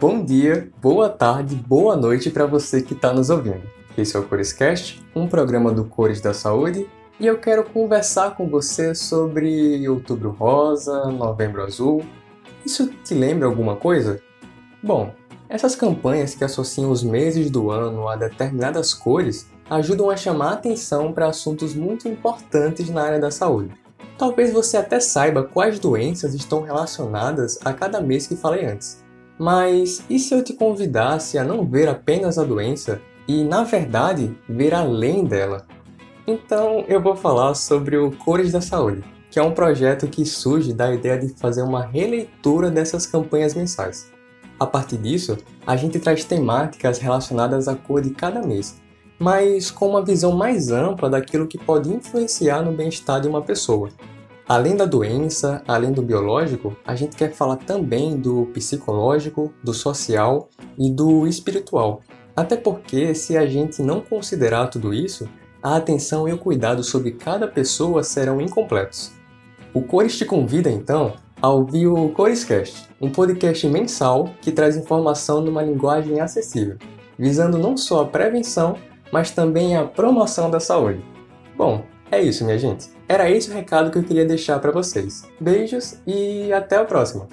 Bom dia, boa tarde, boa noite para você que está nos ouvindo. Esse é o Corescast, um programa do Cores da Saúde, e eu quero conversar com você sobre Outubro Rosa, Novembro Azul. Isso te lembra alguma coisa? Bom, essas campanhas que associam os meses do ano a determinadas cores ajudam a chamar atenção para assuntos muito importantes na área da saúde. Talvez você até saiba quais doenças estão relacionadas a cada mês que falei antes. Mas e se eu te convidasse a não ver apenas a doença e, na verdade, ver além dela? Então eu vou falar sobre o Cores da Saúde, que é um projeto que surge da ideia de fazer uma releitura dessas campanhas mensais. A partir disso, a gente traz temáticas relacionadas à cor de cada mês, mas com uma visão mais ampla daquilo que pode influenciar no bem-estar de uma pessoa, Além da doença, além do biológico, a gente quer falar também do psicológico, do social e do espiritual. Até porque, se a gente não considerar tudo isso, a atenção e o cuidado sobre cada pessoa serão incompletos. O Cores te convida então a ouvir o Corescast, um podcast mensal que traz informação numa linguagem acessível, visando não só a prevenção, mas também a promoção da saúde. Bom, é isso, minha gente. Era esse o recado que eu queria deixar para vocês. Beijos e até a próxima!